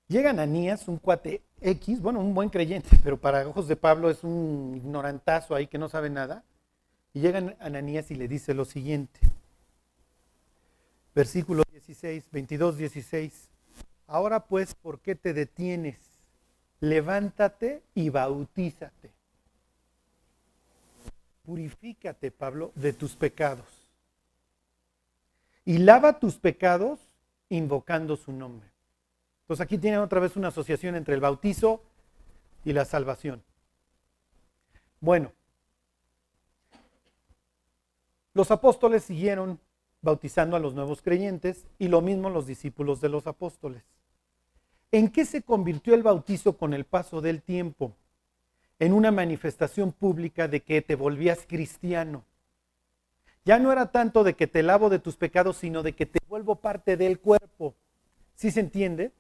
Llega Ananías, un cuate X, bueno, un buen creyente, pero para ojos de Pablo es un ignorantazo ahí que no sabe nada. Y llega Ananías y le dice lo siguiente. Versículo 16, 22, 16. Ahora pues, ¿por qué te detienes? Levántate y bautízate purifícate, Pablo, de tus pecados. Y lava tus pecados invocando su nombre. Entonces aquí tienen otra vez una asociación entre el bautizo y la salvación. Bueno, los apóstoles siguieron bautizando a los nuevos creyentes y lo mismo los discípulos de los apóstoles. ¿En qué se convirtió el bautizo con el paso del tiempo? En una manifestación pública de que te volvías cristiano. Ya no era tanto de que te lavo de tus pecados, sino de que te vuelvo parte del cuerpo. ¿Sí se entiende?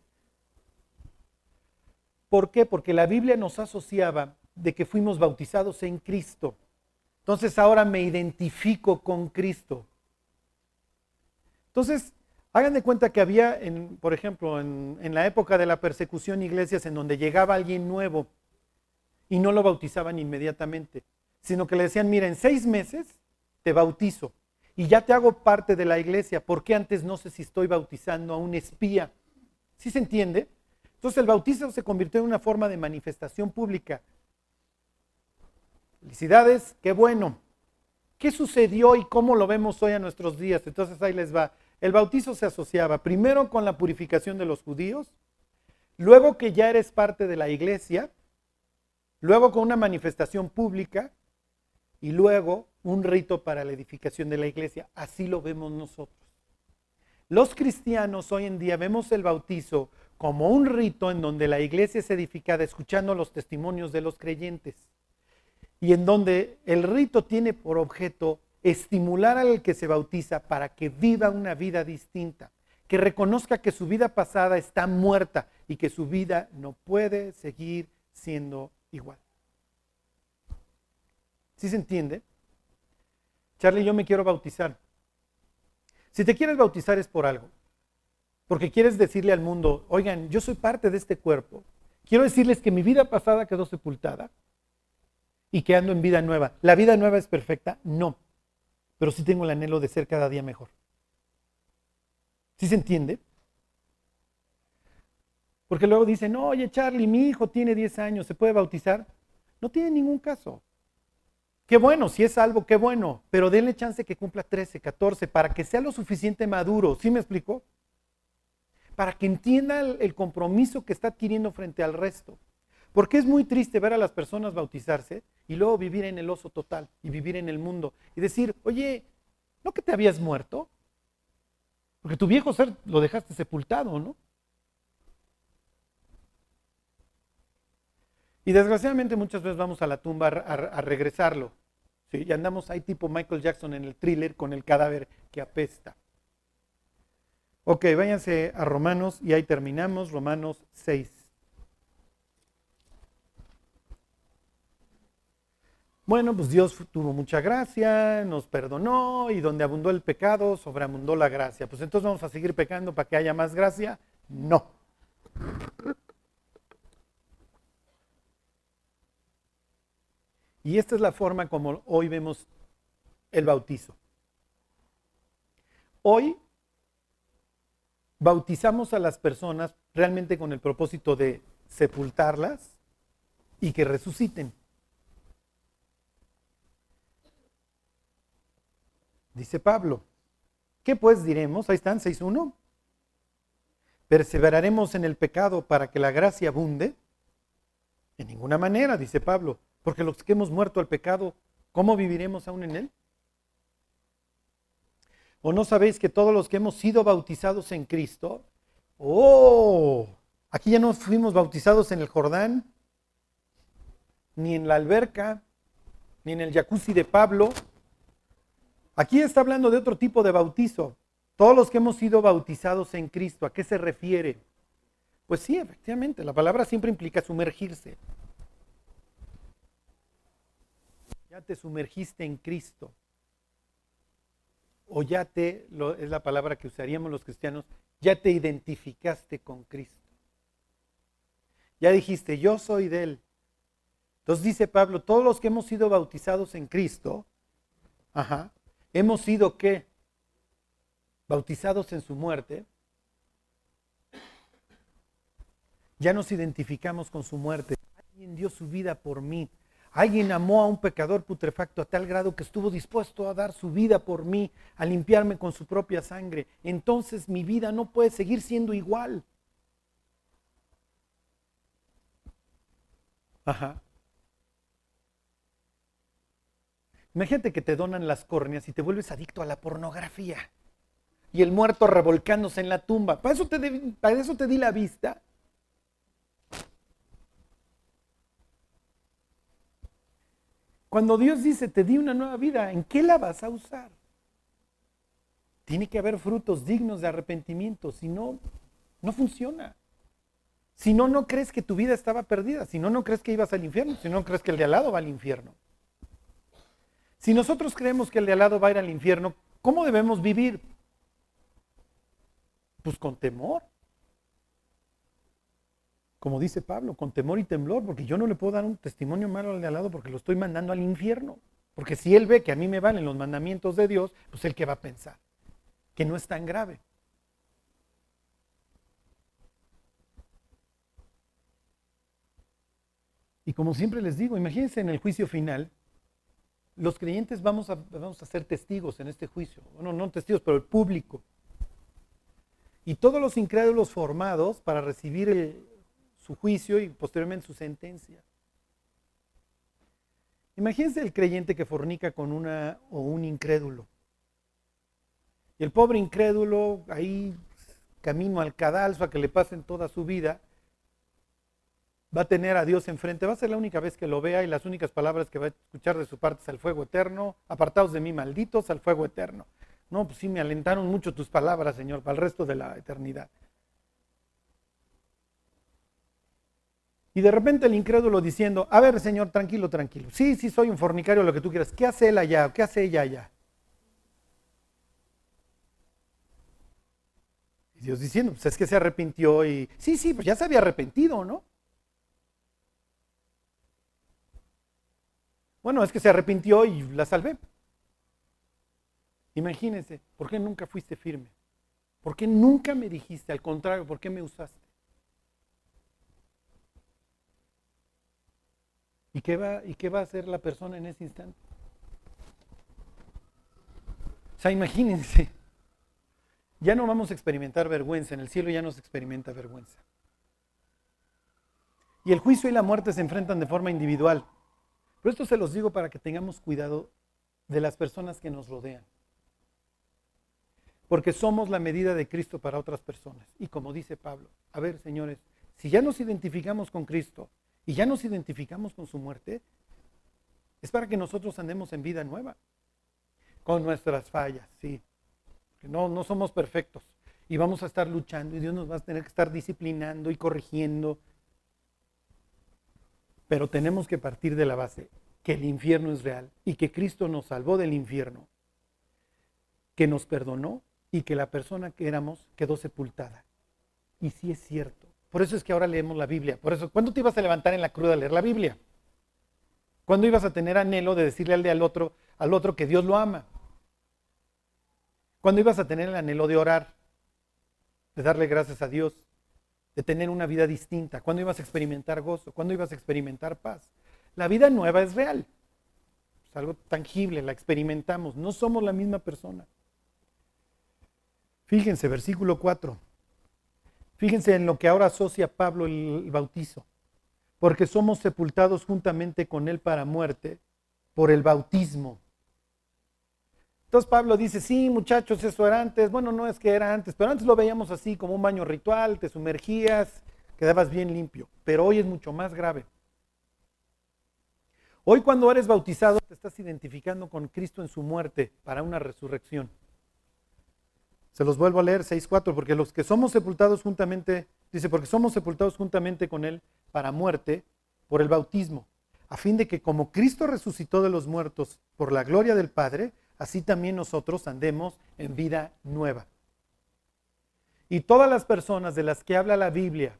¿Por qué? Porque la Biblia nos asociaba de que fuimos bautizados en Cristo. Entonces ahora me identifico con Cristo. Entonces, hagan de cuenta que había, por ejemplo, en la época de la persecución, iglesias en donde llegaba alguien nuevo y no lo bautizaban inmediatamente, sino que le decían, mira, en seis meses te bautizo y ya te hago parte de la iglesia, porque antes no sé si estoy bautizando a un espía. ¿Sí se entiende? Entonces el bautizo se convirtió en una forma de manifestación pública. Felicidades, qué bueno. ¿Qué sucedió y cómo lo vemos hoy a nuestros días? Entonces ahí les va. El bautizo se asociaba primero con la purificación de los judíos, luego que ya eres parte de la iglesia, luego con una manifestación pública y luego un rito para la edificación de la iglesia. Así lo vemos nosotros. Los cristianos hoy en día vemos el bautizo como un rito en donde la iglesia es edificada escuchando los testimonios de los creyentes y en donde el rito tiene por objeto estimular al que se bautiza para que viva una vida distinta, que reconozca que su vida pasada está muerta y que su vida no puede seguir siendo igual. ¿Sí se entiende? Charlie, yo me quiero bautizar. Si te quieres bautizar es por algo, porque quieres decirle al mundo, oigan, yo soy parte de este cuerpo, quiero decirles que mi vida pasada quedó sepultada y que ando en vida nueva. ¿La vida nueva es perfecta? No pero sí tengo el anhelo de ser cada día mejor. ¿Sí se entiende? Porque luego dicen, oye Charlie, mi hijo tiene 10 años, ¿se puede bautizar? No tiene ningún caso. Qué bueno, si es salvo, qué bueno, pero denle chance que cumpla 13, 14, para que sea lo suficiente maduro. ¿Sí me explicó? Para que entienda el, el compromiso que está adquiriendo frente al resto. Porque es muy triste ver a las personas bautizarse y luego vivir en el oso total y vivir en el mundo y decir, oye, ¿no que te habías muerto? Porque tu viejo ser lo dejaste sepultado, ¿no? Y desgraciadamente muchas veces vamos a la tumba a, regresarlo. ¿sí? Y andamos ahí tipo Michael Jackson en el thriller con el cadáver que apesta. Ok, váyanse a Romanos y ahí terminamos, Romanos 6. Bueno, pues Dios tuvo mucha gracia, nos perdonó y donde abundó el pecado, sobreabundó la gracia. Pues entonces vamos a seguir pecando para que haya más gracia. No. Y esta es la forma como hoy vemos el bautizo. Hoy bautizamos a las personas realmente con el propósito de sepultarlas y que resuciten. Dice Pablo, ¿qué pues diremos? Ahí están, 6.1. ¿Perseveraremos en el pecado para que la gracia abunde? En ninguna manera, dice Pablo, porque los que hemos muerto al pecado, ¿cómo viviremos aún en él? ¿O no sabéis que todos los que hemos sido bautizados en Cristo, oh, aquí ya no fuimos bautizados en el Jordán, ni en la alberca, ni en el jacuzzi de Pablo, Aquí está hablando de otro tipo de bautizo. Todos los que hemos sido bautizados en Cristo, ¿a qué se refiere? Pues sí, efectivamente, la palabra siempre implica sumergirse. Ya te sumergiste en Cristo. O ya te, es la palabra que usaríamos los cristianos, ya te identificaste con Cristo. Ya dijiste, yo soy de Él. Entonces dice Pablo, todos los que hemos sido bautizados en Cristo, hemos sido qué? Bautizados en su muerte. Ya nos identificamos con su muerte. Alguien dio su vida por mí. Alguien amó a un pecador putrefacto a tal grado que estuvo dispuesto a dar su vida por mí, a limpiarme con su propia sangre. Entonces mi vida no puede seguir siendo igual. Ajá. Imagínate que te donan las córneas y te vuelves adicto a la pornografía. Y el muerto revolcándose en la tumba. ¿Para eso te, para eso te di la vista? Cuando Dios dice, te di una nueva vida, ¿en qué la vas a usar? Tiene que haber frutos dignos de arrepentimiento, si no, no funciona. Si no, no crees que tu vida estaba perdida, si no, no crees que ibas al infierno, si no crees que el de al lado va al infierno. Si nosotros creemos que el de al lado va a ir al infierno, ¿cómo debemos vivir? Pues con temor. Como dice Pablo, con temor y temblor, porque yo no le puedo dar un testimonio malo al de al lado porque lo estoy mandando al infierno. Porque si él ve que a mí me valen los mandamientos de Dios, pues él que va a pensar que no es tan grave. Y como siempre les digo, imagínense en el juicio final, los creyentes vamos a, vamos a ser testigos en este juicio. Bueno, no testigos, pero el público. Y todos los incrédulos formados para recibir su juicio y posteriormente su sentencia. Imagínense el creyente que fornica con una o un incrédulo. Y el pobre incrédulo ahí camino al cadalso a que le pasen toda su vida, va a tener a Dios enfrente, va a ser la única vez que lo vea y las únicas palabras que va a escuchar de su parte es al fuego eterno, apartados de mí malditos, al fuego eterno. No, pues sí, me alentaron mucho tus palabras, Señor, para el resto de la eternidad. Y de repente el incrédulo diciendo, a ver, Señor, tranquilo, tranquilo. Sí, sí, soy un fornicario, lo que tú quieras. ¿Qué hace él allá? ¿Qué hace ella allá? Y Dios diciendo, pues es que se arrepintió y... Sí, sí, pues ya se había arrepentido, ¿no? Bueno, es que se arrepintió y la salvé. Imagínense, ¿por qué nunca fuiste firme? ¿Por qué nunca me dijiste? Al contrario, ¿por qué me usaste? ¿Y qué va, y qué va a hacer la persona en ese instante? O sea, imagínense, ya no vamos a experimentar vergüenza, en el cielo ya no se experimenta vergüenza. Y el juicio y la muerte se enfrentan de forma individual. Pero esto se los digo para que tengamos cuidado de las personas que nos rodean. Porque somos la medida de Cristo para otras personas. Y como dice Pablo, a ver, señores, si ya nos identificamos con Cristo y ya nos identificamos con su muerte, es para que nosotros andemos en vida nueva. Con nuestras fallas, sí. No, no somos perfectos. Y vamos a estar luchando y Dios nos va a tener que estar disciplinando y corrigiendo pero tenemos que partir de la base que el infierno es real y que Cristo nos salvó del infierno, que nos perdonó y que la persona que éramos quedó sepultada. Y sí es cierto. Por eso es que ahora leemos la Biblia. Por eso, ¿cuándo te ibas a levantar en la cruz a leer la Biblia? ¿Cuándo ibas a tener anhelo de decirle al, de al, otro, al otro que Dios lo ama? ¿Cuándo ibas a tener el anhelo de orar? De darle gracias a Dios de tener una vida distinta, cuándo ibas a experimentar gozo, cuándo ibas a experimentar paz. La vida nueva es real, es algo tangible, la experimentamos, no somos la misma persona. Fíjense, versículo 4. Fíjense en lo que ahora asocia Pablo el bautizo. Porque somos sepultados juntamente con él para muerte por el bautismo entonces Pablo dice, sí, muchachos, eso era antes. Bueno, no es que era antes, pero antes lo veíamos así, como un baño ritual, te sumergías, quedabas bien limpio. Pero hoy es mucho más grave. Hoy cuando eres bautizado te estás identificando con Cristo en su muerte para una resurrección. Se los vuelvo a leer 6.4, porque los que somos sepultados juntamente, dice, porque somos sepultados juntamente con Él para muerte por el bautismo, a fin de que como Cristo resucitó de los muertos por la gloria del Padre, así también nosotros andemos en vida nueva. Y todas las personas de las que habla la Biblia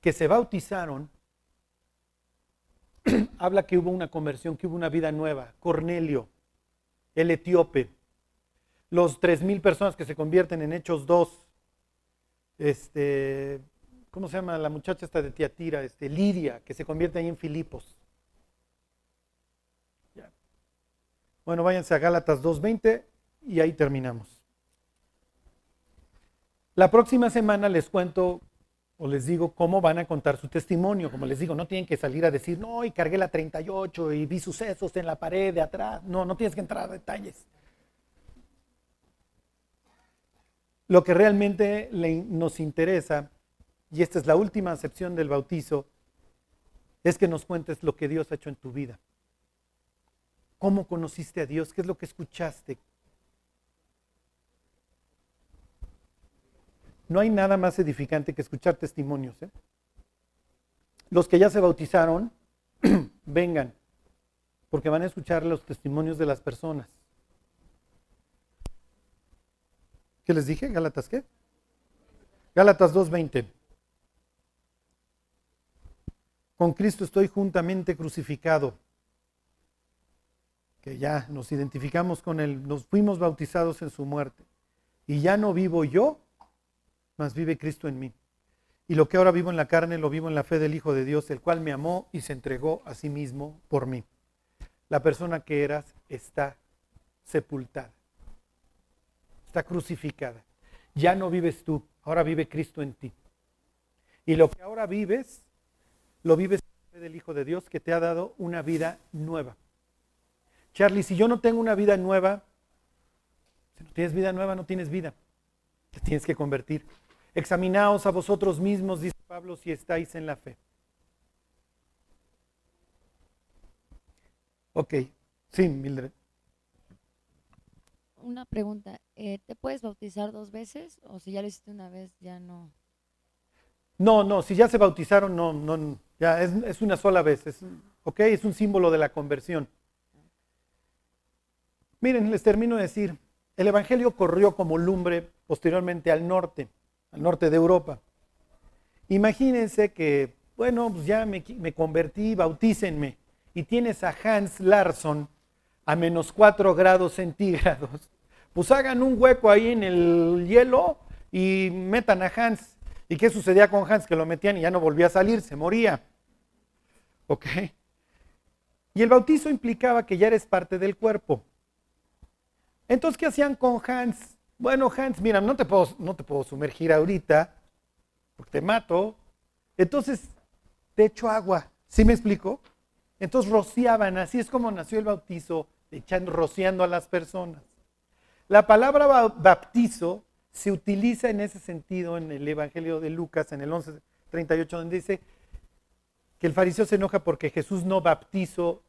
que se bautizaron, habla que hubo una conversión, que hubo una vida nueva. Cornelio, el etíope, los tres mil personas que se convierten en Hechos 2, este, ¿cómo se llama la muchacha esta de Tiatira? Este, Lidia, que se convierte ahí en Filipos. Bueno, váyanse a Gálatas 2.20 y ahí terminamos. La próxima semana les cuento o les digo cómo van a contar su testimonio. Como les digo, no tienen que salir a decir, no, y cargué la 38 y vi sucesos en la pared de atrás. No, no tienes que entrar a detalles. Lo que realmente nos interesa, y esta es la última acepción del bautizo, es que nos cuentes lo que Dios ha hecho en tu vida. ¿Cómo conociste a Dios? ¿Qué es lo que escuchaste? No hay nada más edificante que escuchar testimonios. ¿eh? Los que ya se bautizaron, vengan, porque van a escuchar los testimonios de las personas. ¿Qué les dije? ¿Gálatas qué? Gálatas 2.20. Con Cristo estoy juntamente crucificado. Que ya nos identificamos con Él, nos fuimos bautizados en su muerte. Y ya no vivo yo, mas vive Cristo en mí. Y lo que ahora vivo en la carne, lo vivo en la fe del Hijo de Dios, el cual me amó y se entregó a sí mismo por mí. La persona que eras está sepultada, está crucificada. Ya no vives tú, ahora vive Cristo en ti. Y lo que ahora vives, lo vives del Hijo de Dios que te ha dado una vida nueva. Charlie, si yo no tengo una vida nueva, si no tienes vida nueva, no tienes vida. Te tienes que convertir. Examinaos a vosotros mismos, dice Pablo, si estáis en la fe. Ok, sí, Mildred. Una pregunta, eh, ¿te puedes bautizar dos veces o si ya lo hiciste una vez ya no? No, no, si ya se bautizaron, no, no, ya es, es una sola vez, es, ok, es un símbolo de la conversión. Miren, les termino de decir, el Evangelio corrió como lumbre posteriormente al norte, al norte de Europa. Imagínense que, bueno, pues ya me, me convertí, bautícenme, y tienes a Hans Larsson a menos 4 grados centígrados. Pues hagan un hueco ahí en el hielo y metan a Hans. ¿Y qué sucedía con Hans? Que lo metían y ya no volvía a salir, se moría. ¿Ok? Y el bautizo implicaba que ya eres parte del cuerpo. Entonces, ¿qué hacían con Hans? Bueno, Hans, mira, no te puedo, no te puedo sumergir ahorita, porque te mato. Entonces, te echo agua. ¿Sí me explico? Entonces rociaban, así es como nació el bautizo, echando, rociando a las personas. La palabra bautizo se utiliza en ese sentido en el Evangelio de Lucas, en el 11.38, donde dice que el fariseo se enoja porque Jesús no bautizó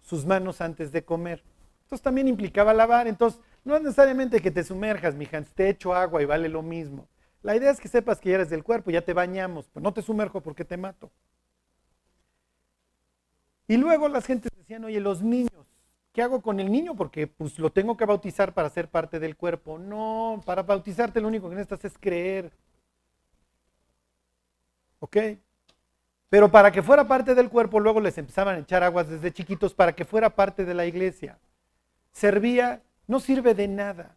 sus manos antes de comer. Entonces también implicaba lavar. Entonces, no es necesariamente que te sumerjas, mija, te echo agua y vale lo mismo. La idea es que sepas que ya eres del cuerpo, ya te bañamos, pues no te sumerjo porque te mato. Y luego las gentes decían, oye, los niños, ¿qué hago con el niño? Porque pues lo tengo que bautizar para ser parte del cuerpo. No, para bautizarte lo único que necesitas es creer. ¿Ok? Pero para que fuera parte del cuerpo, luego les empezaban a echar aguas desde chiquitos para que fuera parte de la iglesia servía, no sirve de nada.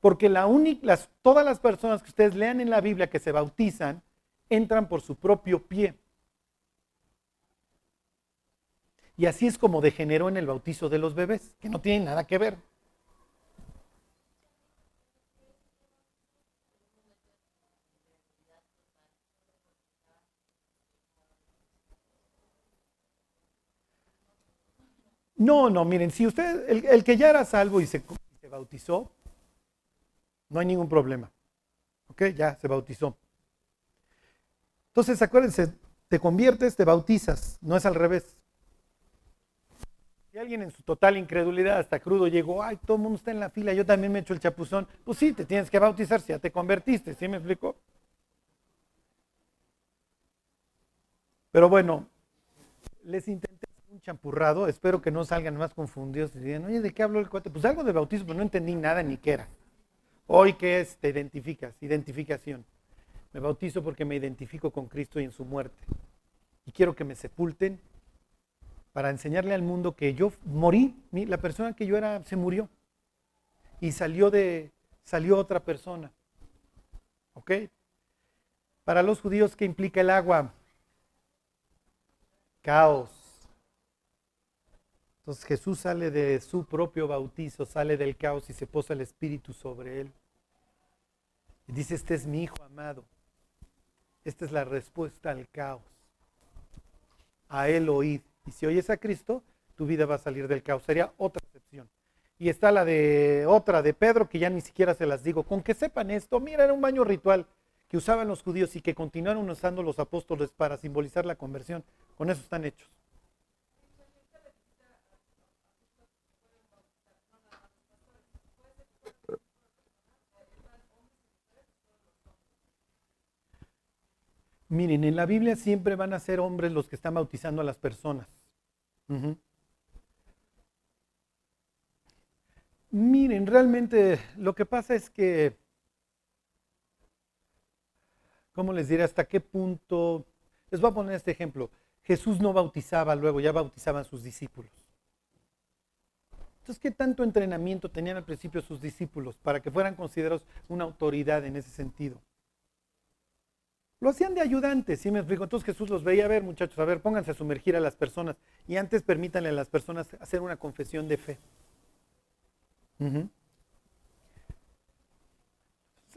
Porque la única, todas las personas que ustedes lean en la Biblia que se bautizan, entran por su propio pie. Y así es como degeneró en el bautizo de los bebés, que no tiene nada que ver. No, no, miren, si usted, el, que ya era salvo y se, se, bautizó, no hay ningún problema. ¿Ok? Ya se bautizó. Entonces, acuérdense, te conviertes, te bautizas, no es al revés. Si alguien en su total incredulidad, hasta crudo, llegó, ay, todo el mundo está en la fila, yo también me echo el chapuzón, pues sí, te tienes que bautizar si ya te convertiste, ¿sí me explico? Pero bueno, les intenté un champurrado, espero que no salgan más confundidos y digan, oye, ¿de qué habló el cuate? Pues algo de bautismo, no entendí nada ni qué era. Hoy, ¿qué es? Te identificas, identificación. Me bautizo porque me identifico con Cristo y en su muerte. Y quiero que me sepulten para enseñarle al mundo que yo morí, la persona que yo era se murió. Y salió de salió otra persona. ¿Ok? Para los judíos, ¿qué implica el agua? Caos entonces Jesús sale de su propio bautizo, sale del caos y se posa el Espíritu sobre él. Y dice, este es mi Hijo amado. Esta es la respuesta al caos. A él oíd. Y si oyes a Cristo, tu vida va a salir del caos. Sería otra excepción. Y está la de otra de Pedro, que ya ni siquiera se las digo. Con que sepan esto, mira, era un baño ritual que usaban los judíos y que continuaron usando los apóstoles para simbolizar la conversión. Con eso están hechos. Miren, en la Biblia siempre van a ser hombres los que están bautizando a las personas. Miren, realmente lo que pasa es que, ¿cómo les diré? ¿Hasta qué punto? Les voy a poner este ejemplo. Jesús no bautizaba luego, ya bautizaban sus discípulos. Entonces, ¿qué tanto entrenamiento tenían al principio sus discípulos para que fueran considerados una autoridad en ese sentido? Lo hacían de ayudantes, ¿sí me explico? Entonces Jesús los veía a ver, muchachos, a ver, pónganse a sumergir a las personas y antes permítanle a las personas hacer una confesión de fe.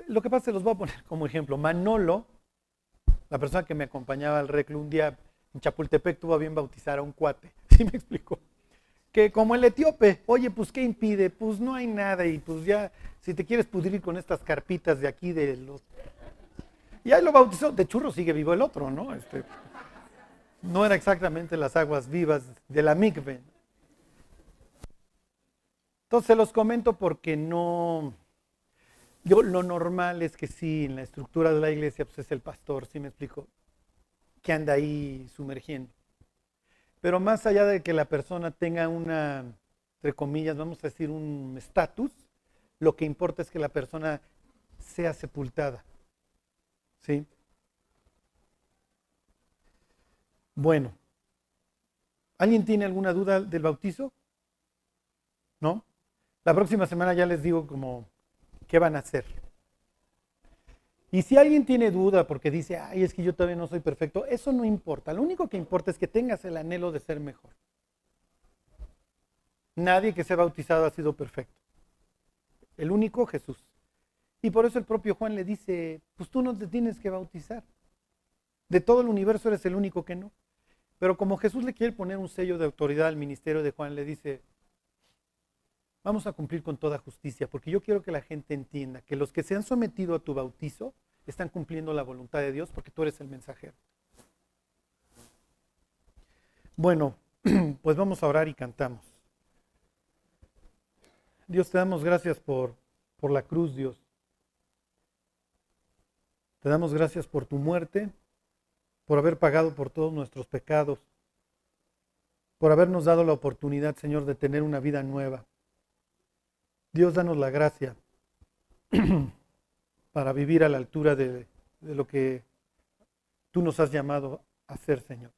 Lo que pasa, se los voy a poner como ejemplo. Manolo, la persona que me acompañaba al reclu, un día en Chapultepec tuvo a bien bautizar a un cuate, ¿sí me explico? Que como el etíope, oye, pues ¿qué impide? Pues no hay nada y pues ya, si te quieres pudrir con estas carpitas de aquí de los y ahí lo bautizó. De churro sigue vivo el otro, ¿no? Este, no era exactamente las aguas vivas de la mikve. Entonces los comento porque no. Yo lo normal es que sí, en la estructura de la iglesia, pues es el pastor, ¿sí me explico? Que anda ahí sumergiendo. Pero más allá de que la persona tenga una, entre comillas, vamos a decir, un estatus, lo que importa es que la persona sea sepultada. ¿Sí? Bueno, ¿alguien tiene alguna duda del bautizo? ¿No? La próxima semana ya les digo como qué van a hacer. Y si alguien tiene duda porque dice, ay, es que yo todavía no soy perfecto, eso no importa. Lo único que importa es que tengas el anhelo de ser mejor. Nadie que sea bautizado ha sido perfecto. El único Jesús. Y por eso el propio Juan le dice, pues tú no te tienes que bautizar. De todo el universo eres el único que no. Pero como Jesús le quiere poner un sello de autoridad al ministerio de Juan, le dice, vamos a cumplir con toda justicia, porque yo quiero que la gente entienda que los que se han sometido a tu bautizo están cumpliendo la voluntad de Dios porque tú eres el mensajero. Bueno, pues vamos a orar y cantamos. Dios, te damos gracias por, por la cruz, Dios. Te damos gracias por tu muerte, por haber pagado por todos nuestros pecados, por habernos dado la oportunidad, Señor, de tener una vida nueva. Dios, danos la gracia para vivir a la altura de, lo que tú nos has llamado a ser, Señor.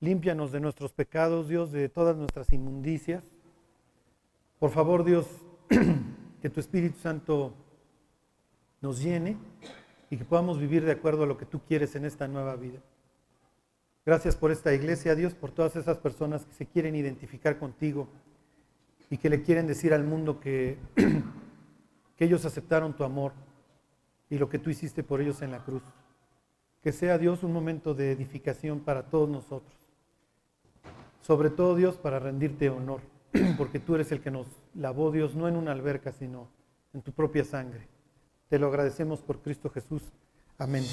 Límpianos de nuestros pecados, Dios, de todas nuestras inmundicias. Por favor, Dios, que tu Espíritu Santo nos llene y que podamos vivir de acuerdo a lo que tú quieres en esta nueva vida. Gracias por esta iglesia, Dios, por todas esas personas que se quieren identificar contigo y que le quieren decir al mundo que, que ellos aceptaron tu amor y lo que tú hiciste por ellos en la cruz. Que sea Dios un momento de edificación para todos nosotros. Sobre todo Dios para rendirte honor, porque tú eres el que nos lavó Dios no en una alberca, sino en tu propia sangre. Te lo agradecemos por Cristo Jesús. Amén.